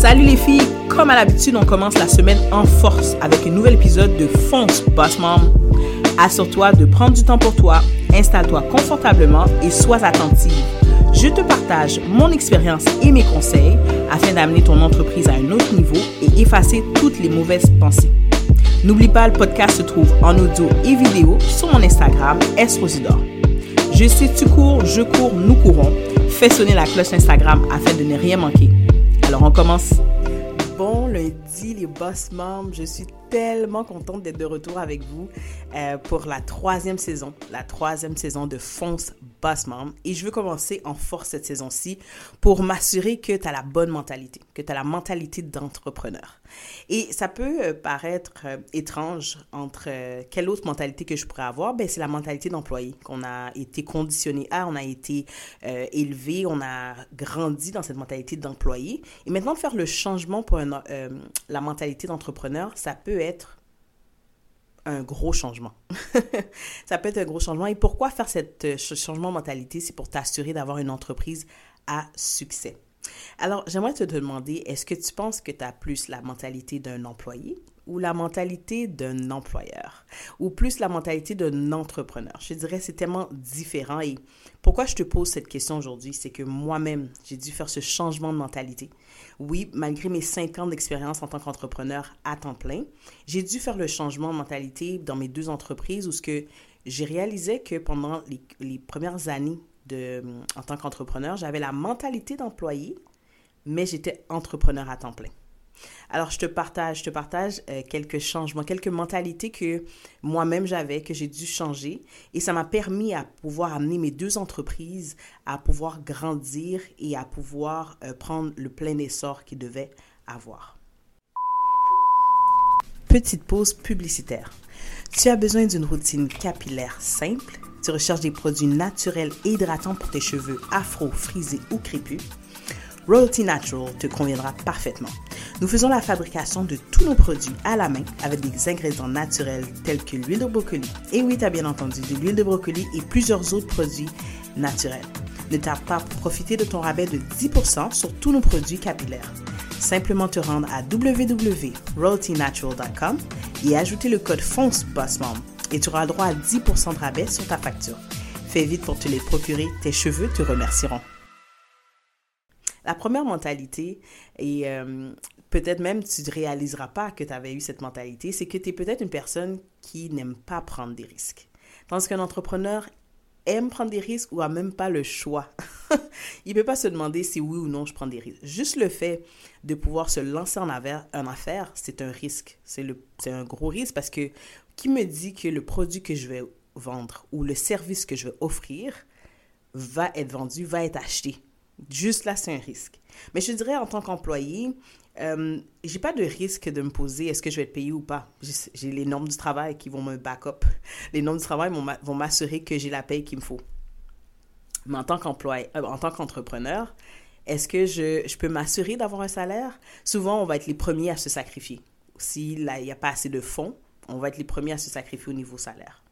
Salut les filles, comme à l'habitude, on commence la semaine en force avec un nouvel épisode de Fonce Boss Mom. Assure-toi de prendre du temps pour toi, installe-toi confortablement et sois attentive. Je te partage mon expérience et mes conseils afin d'amener ton entreprise à un autre niveau et effacer toutes les mauvaises pensées. N'oublie pas, le podcast se trouve en audio et vidéo sur mon Instagram, Esrosidor. Je sais, tu cours, je cours, nous courons. Fais sonner la cloche Instagram afin de ne rien manquer. Alors, on commence. Bon lundi, les boss membres. Je suis tellement contente d'être de retour avec vous euh, pour la troisième saison, la troisième saison de Fonce Boss Mom. Et je veux commencer en force cette saison-ci pour m'assurer que tu as la bonne mentalité, que tu as la mentalité d'entrepreneur. Et ça peut euh, paraître euh, étrange entre quelle autre mentalité que je pourrais avoir, ben c'est la mentalité d'employé qu'on a été conditionné à, on a été élevé, on a grandi dans cette mentalité d'employé. Et maintenant faire le changement pour la mentalité d'entrepreneur, ça peut être un gros changement. ça peut être un gros changement. Et pourquoi faire euh, ce changement de mentalité? C'est pour t'assurer d'avoir une entreprise à succès. Alors, j'aimerais te demander, est-ce que tu penses que tu as plus la mentalité d'un employé ou la mentalité d'un employeur? Ou plus la mentalité d'un entrepreneur? Je dirais c'est tellement différent et pourquoi je te pose cette question aujourd'hui, c'est que moi-même, j'ai dû faire ce changement de mentalité. Oui, malgré mes cinq ans d'expérience en tant qu'entrepreneur à temps plein, j'ai dû faire le changement de mentalité dans mes deux entreprises où ce que j'ai réalisé que pendant les, les premières années de, en tant qu'entrepreneur, j'avais la mentalité d'employé, mais j'étais entrepreneur à temps plein. Alors, je te partage, je te partage euh, quelques changements, quelques mentalités que moi-même j'avais, que j'ai dû changer. Et ça m'a permis à pouvoir amener mes deux entreprises à pouvoir grandir et à pouvoir euh, prendre le plein essor qu'ils devaient avoir. Petite pause publicitaire. Tu as besoin d'une routine capillaire simple. Tu recherches des produits naturels et hydratants pour tes cheveux afro, frisés ou crépus? Royalty Natural te conviendra parfaitement. Nous faisons la fabrication de tous nos produits à la main avec des ingrédients naturels tels que l'huile de brocoli. Et oui, tu as bien entendu, de l'huile de brocoli et plusieurs autres produits naturels. Ne tarde pas pour profiter de ton rabais de 10% sur tous nos produits capillaires. Simplement te rendre à www.royaltynatural.com et ajouter le code FONCE et tu auras droit à 10% de rabais sur ta facture. Fais vite pour te les procurer, tes cheveux te remercieront. La première mentalité, et euh, peut-être même tu ne réaliseras pas que tu avais eu cette mentalité, c'est que tu es peut-être une personne qui n'aime pas prendre des risques. Tandis qu'un entrepreneur aime prendre des risques ou a même pas le choix. Il ne peut pas se demander si oui ou non je prends des risques. Juste le fait de pouvoir se lancer en affaire, c'est un risque. C'est un gros risque parce que qui me dit que le produit que je vais vendre ou le service que je vais offrir va être vendu, va être acheté Juste là, c'est un risque. Mais je dirais, en tant qu'employé, euh, j'ai pas de risque de me poser est-ce que je vais être payé ou pas? J'ai les normes du travail qui vont me back up. Les normes du travail vont m'assurer que j'ai la paye qu'il me faut. Mais en tant qu'employé, euh, en tant qu'entrepreneur, est-ce que je, je peux m'assurer d'avoir un salaire? Souvent, on va être les premiers à se sacrifier. S'il n'y a pas assez de fonds, on va être les premiers à se sacrifier au niveau salaire.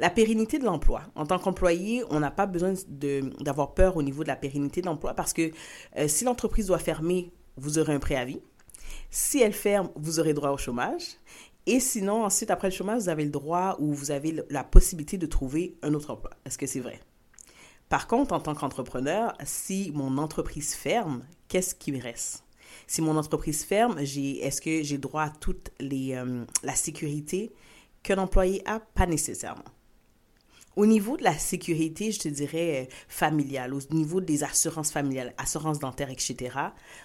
La pérennité de l'emploi. En tant qu'employé, on n'a pas besoin d'avoir peur au niveau de la pérennité de l'emploi parce que euh, si l'entreprise doit fermer, vous aurez un préavis. Si elle ferme, vous aurez droit au chômage. Et sinon, ensuite, après le chômage, vous avez le droit ou vous avez la possibilité de trouver un autre emploi. Est-ce que c'est vrai? Par contre, en tant qu'entrepreneur, si mon entreprise ferme, qu'est-ce qui me reste? Si mon entreprise ferme, est-ce que j'ai droit à toute euh, la sécurité qu'un employé a? Pas nécessairement. Au niveau de la sécurité, je te dirais euh, familiale, au niveau des assurances familiales, assurances dentaires, etc.,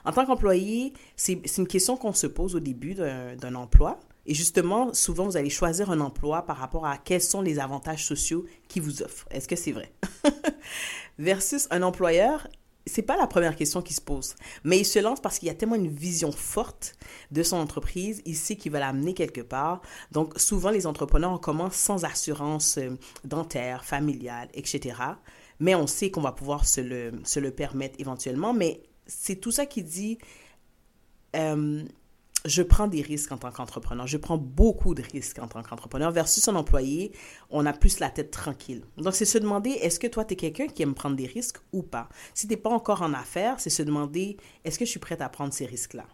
en tant qu'employé, c'est une question qu'on se pose au début d'un emploi. Et justement, souvent, vous allez choisir un emploi par rapport à quels sont les avantages sociaux qu'il vous offre. Est-ce que c'est vrai? Versus un employeur, c'est pas la première question qui se pose, mais il se lance parce qu'il y a tellement une vision forte de son entreprise, il sait qu'il va l'amener quelque part. Donc souvent les entrepreneurs commencent sans assurance euh, dentaire, familiale, etc. Mais on sait qu'on va pouvoir se le, se le permettre éventuellement. Mais c'est tout ça qui dit, euh, je prends des risques en tant qu'entrepreneur. Je prends beaucoup de risques en tant qu'entrepreneur versus un employé, on a plus la tête tranquille. Donc, c'est se demander, est-ce que toi, tu es quelqu'un qui aime prendre des risques ou pas? Si tu n'es pas encore en affaires, c'est se demander, est-ce que je suis prête à prendre ces risques-là?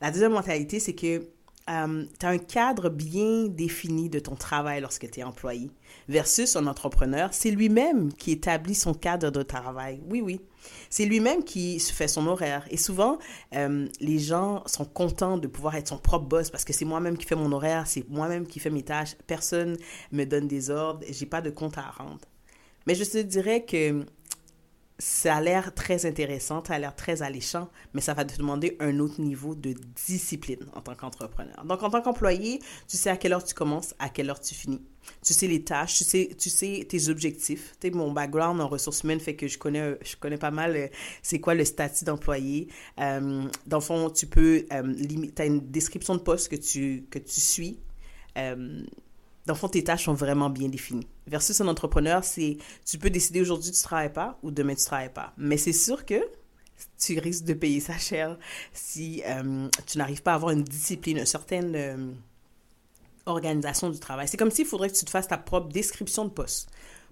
La deuxième mentalité, c'est que euh, tu as un cadre bien défini de ton travail lorsque tu es employé, versus un entrepreneur, c'est lui-même qui établit son cadre de travail. Oui, oui. C'est lui-même qui fait son horaire. Et souvent, euh, les gens sont contents de pouvoir être son propre boss parce que c'est moi-même qui fais mon horaire, c'est moi-même qui fais mes tâches. Personne me donne des ordres, j'ai pas de compte à rendre. Mais je te dirais que ça a l'air très intéressant, ça a l'air très alléchant, mais ça va te demander un autre niveau de discipline en tant qu'entrepreneur. Donc, en tant qu'employé, tu sais à quelle heure tu commences, à quelle heure tu finis. Tu sais les tâches, tu sais, tu sais tes objectifs. Tu mon background en ressources humaines fait que je connais, je connais pas mal euh, c'est quoi le statut d'employé. Euh, dans le fond, tu peux, euh, tu as une description de poste que tu, que tu suis. Euh, dans le fond, tes tâches sont vraiment bien définies. Versus un entrepreneur, c'est tu peux décider aujourd'hui tu ne travailles pas ou demain tu ne travailles pas. Mais c'est sûr que tu risques de payer ça cher si euh, tu n'arrives pas à avoir une discipline, une certaine euh, organisation du travail. C'est comme s'il faudrait que tu te fasses ta propre description de poste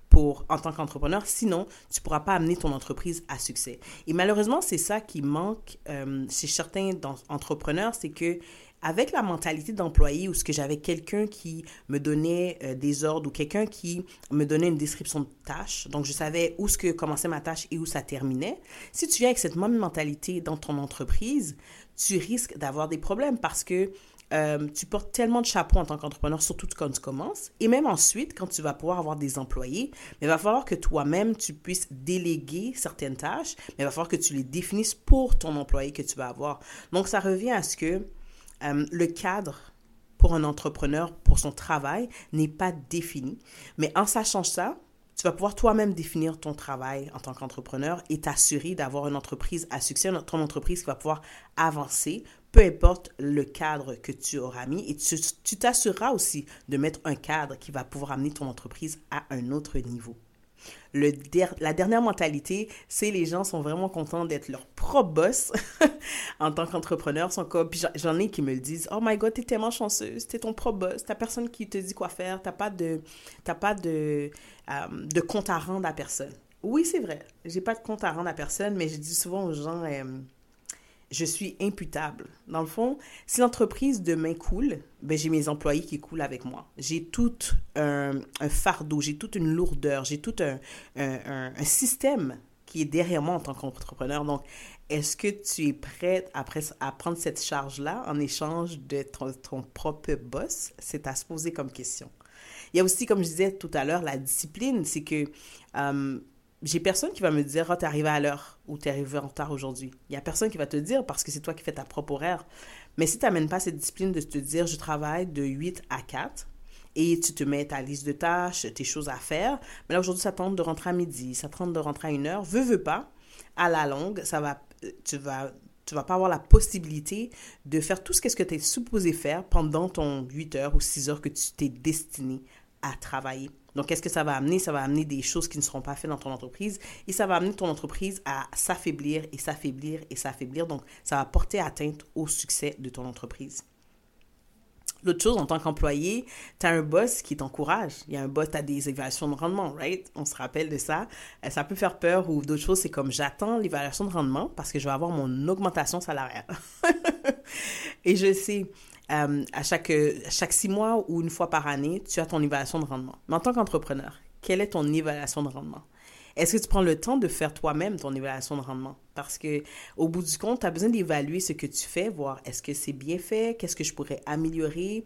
pour en tant qu'entrepreneur, sinon tu ne pourras pas amener ton entreprise à succès. Et malheureusement, c'est ça qui manque euh, chez certains entrepreneurs, c'est que avec la mentalité d'employé où ce que j'avais quelqu'un qui me donnait euh, des ordres ou quelqu'un qui me donnait une description de tâche, donc je savais où ce que commençait ma tâche et où ça terminait. Si tu viens avec cette même mentalité dans ton entreprise, tu risques d'avoir des problèmes parce que euh, tu portes tellement de chapeaux en tant qu'entrepreneur, surtout quand tu commences. Et même ensuite, quand tu vas pouvoir avoir des employés, il va falloir que toi-même, tu puisses déléguer certaines tâches, mais il va falloir que tu les définisses pour ton employé que tu vas avoir. Donc, ça revient à ce que euh, le cadre pour un entrepreneur, pour son travail, n'est pas défini. Mais en sachant ça, tu vas pouvoir toi-même définir ton travail en tant qu'entrepreneur et t'assurer d'avoir une entreprise à succès, ton entreprise qui va pouvoir avancer, peu importe le cadre que tu auras mis. Et tu t'assureras aussi de mettre un cadre qui va pouvoir amener ton entreprise à un autre niveau. La dernière mentalité, c'est les gens sont vraiment contents d'être leur propre boss en tant qu'entrepreneur. Puis j'en ai qui me le disent Oh my god, t'es tellement chanceuse, t'es ton propre boss, t'as personne qui te dit quoi faire, t'as pas de, pas de, euh, de compte à rendre à personne. Oui, c'est vrai, j'ai pas de compte à rendre à personne, mais je dis souvent aux gens euh, je suis imputable. Dans le fond, si l'entreprise demain coule, ben j'ai mes employés qui coulent avec moi. J'ai tout un, fardeau, j'ai toute une lourdeur, j'ai tout un, un, système qui est derrière moi en tant qu'entrepreneur. Donc, est-ce que tu es prête à, prendre cette charge-là en échange de ton, propre boss? C'est à se poser comme question. Il y a aussi, comme je disais tout à l'heure, la discipline. C'est que euh, j'ai personne qui va me dire, oh, t'es arrivé à l'heure ou t'es arrivé en retard aujourd'hui. Il y a personne qui va te dire parce que c'est toi qui fais ta propre horaire. Mais si tu n'amènes pas cette discipline de te dire, je travaille de 8 à 4 et tu te mets ta liste de tâches, tes choses à faire, mais là aujourd'hui, ça tente de rentrer à midi, ça tente de rentrer à une heure, veux, veux pas, à la longue, ça va, tu vas tu vas pas avoir la possibilité de faire tout ce que tu es supposé faire pendant ton 8 heures ou 6 heures que tu t'es destiné à travailler. Donc, qu'est-ce que ça va amener? Ça va amener des choses qui ne seront pas faites dans ton entreprise et ça va amener ton entreprise à s'affaiblir et s'affaiblir et s'affaiblir. Donc, ça va porter atteinte au succès de ton entreprise. L'autre chose, en tant qu'employé, tu as un boss qui t'encourage. Il y a un boss, tu as des évaluations de rendement, right? On se rappelle de ça. Euh, ça peut faire peur ou d'autres choses, c'est comme j'attends l'évaluation de rendement parce que je vais avoir mon augmentation salariale. et je sais, euh, à chaque, chaque six mois ou une fois par année, tu as ton évaluation de rendement. Mais en tant qu'entrepreneur, quelle est ton évaluation de rendement? Est-ce que tu prends le temps de faire toi-même ton évaluation de rendement? Parce que au bout du compte, tu as besoin d'évaluer ce que tu fais, voir est-ce que c'est bien fait, qu'est-ce que je pourrais améliorer,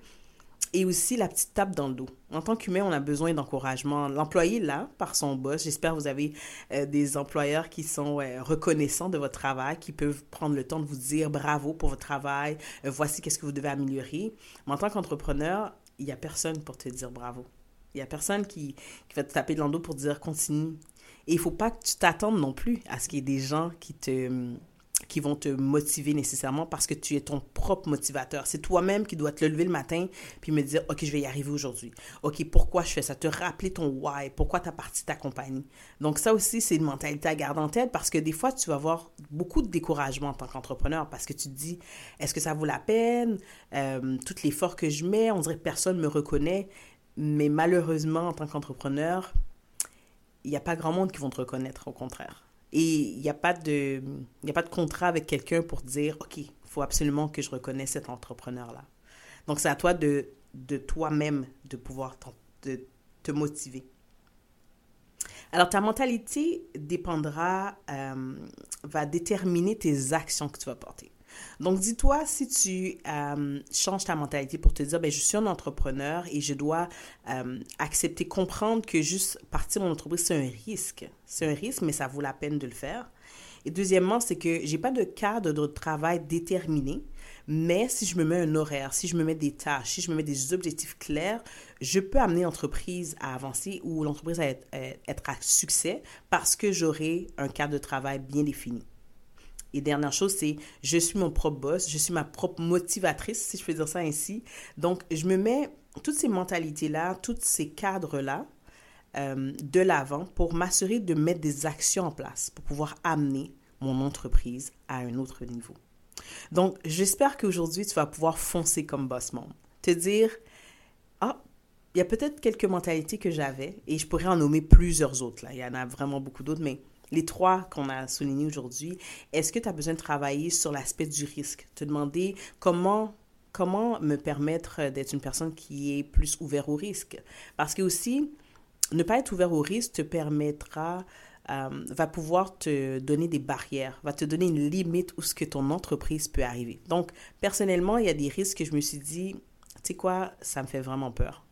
et aussi la petite tape dans le dos. En tant qu'humain, on a besoin d'encouragement. L'employé, là, par son boss, j'espère que vous avez euh, des employeurs qui sont reconnaissants de votre travail, qui peuvent prendre le temps de vous dire bravo pour votre travail, euh, voici qu'est-ce que vous devez améliorer. Mais en tant qu'entrepreneur, il n'y a personne pour te dire bravo. Il n'y a personne qui, qui va te taper dans le dos pour dire continue. Et il faut pas que tu t'attendes non plus à ce qu'il y ait des gens qui te qui vont te motiver nécessairement parce que tu es ton propre motivateur. C'est toi-même qui dois te lever le matin puis me dire, OK, je vais y arriver aujourd'hui. OK, pourquoi je fais ça? Te rappeler ton why, pourquoi tu as parti ta compagnie. Donc ça aussi, c'est une mentalité à garder en tête parce que des fois, tu vas avoir beaucoup de découragement en tant qu'entrepreneur parce que tu te dis, est-ce que ça vaut la peine? Euh, tout l'effort que je mets, on dirait que personne me reconnaît. Mais malheureusement, en tant qu'entrepreneur, il n'y a pas grand monde qui vont te reconnaître, au contraire. Et il n'y a, pas de, a pas de contrat avec quelqu'un pour dire, OK, il faut absolument que je reconnaisse cet entrepreneur-là. Donc, c'est à toi de, de toi-même de pouvoir de, te motiver. Alors, ta mentalité dépendra, euh, va déterminer tes actions que tu vas porter. Donc, dis-toi, si tu euh, changes ta mentalité pour te dire, ben, je suis un entrepreneur et je dois euh, accepter, comprendre que juste partir mon entreprise, c'est un risque. C'est un risque, mais ça vaut la peine de le faire. Et deuxièmement, c'est que j'ai pas de cadre de travail déterminé, mais si je me mets un horaire, si je me mets des tâches, si je me mets des objectifs clairs, je peux amener l'entreprise à avancer ou l'entreprise à être, être à succès parce que j'aurai un cadre de travail bien défini. Et dernière chose, c'est je suis mon propre boss, je suis ma propre motivatrice, si je peux dire ça ainsi. Donc, je me mets toutes ces mentalités-là, tous ces cadres-là euh, de l'avant pour m'assurer de mettre des actions en place pour pouvoir amener mon entreprise à un autre niveau. Donc, j'espère qu'aujourd'hui, tu vas pouvoir foncer comme boss mom. Te dire, ah, il y a peut-être quelques mentalités que j'avais et je pourrais en nommer plusieurs autres. Là. Il y en a vraiment beaucoup d'autres, mais les trois qu'on a soulignés aujourd'hui, est-ce que tu as besoin de travailler sur l'aspect du risque? Te demander comment comment me permettre d'être une personne qui est plus ouverte au risque. Parce que aussi, ne pas être ouvert au risque te permettra, euh, va pouvoir te donner des barrières, va te donner une limite où ce que ton entreprise peut arriver. Donc, personnellement, il y a des risques que je me suis dit, tu sais quoi, ça me fait vraiment peur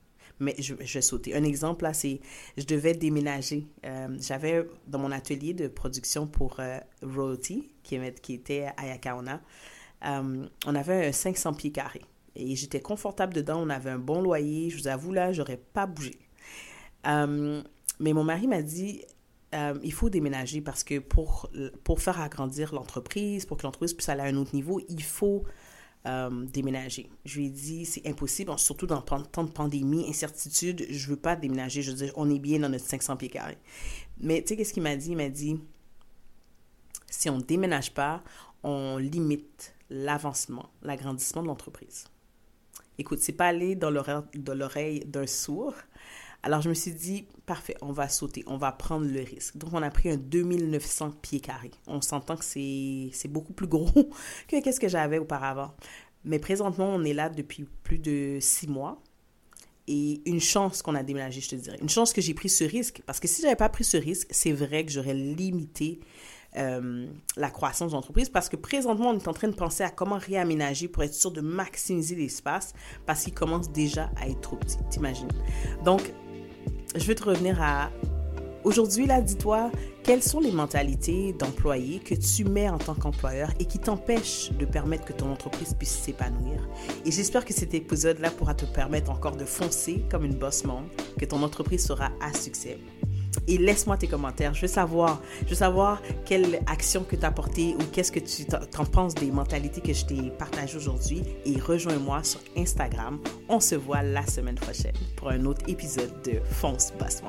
mais je, vais sauter. Un exemple, là, c'est, je devais déménager. Euh, j'avais dans mon atelier de production pour euh, Royalty, qui, qui était à Yakaona, euh, on avait un 500 pieds carrés. Et j'étais confortable dedans, on avait un bon loyer. Je vous avoue, là, j'aurais pas bougé. mais mon mari m'a dit, il faut déménager parce que pour, pour faire agrandir l'entreprise, pour que l'entreprise puisse aller à un autre niveau, il faut euh, déménager. Je lui ai dit, c'est impossible, surtout dans le temps de pandémie, incertitude, je veux pas déménager. Je veux dire, on est bien dans notre 500 pieds carrés. Mais tu sais, qu'est-ce qu'il m'a dit? Il m'a dit, si on ne déménage pas, on limite l'avancement, l'agrandissement de l'entreprise. Écoute, c'est pas aller dans l'oreille d'un sourd, alors, je me suis dit, parfait, on va sauter, on va prendre le risque. Donc, on a pris un 2900 pieds carrés. On s'entend que c'est beaucoup plus gros que qu'est-ce que j'avais auparavant. Mais présentement, on est là depuis plus de six mois. Et une chance qu'on a déménagé, je te dirais. Une chance que j'ai pris ce risque. Parce que si je n'avais pas pris ce risque, c'est vrai que j'aurais limité euh, la croissance de l'entreprise parce que présentement, on est en train de penser à comment réaménager pour être sûr de maximiser l'espace parce qu'il commence déjà à être trop petit, t'imagines. Donc, je veux te revenir à aujourd'hui, là, dis-toi, quelles sont les mentalités d'employés que tu mets en tant qu'employeur et qui t'empêchent de permettre que ton entreprise puisse s'épanouir? Et j'espère que cet épisode-là pourra te permettre encore de foncer comme une boss monde, que ton entreprise sera à succès et laisse-moi tes commentaires. Je veux savoir, je veux savoir quelle action que tu as portée ou qu'est-ce que tu t'en penses des mentalités que je t'ai partagées aujourd'hui et rejoins-moi sur Instagram. On se voit la semaine prochaine pour un autre épisode de Fonce Basse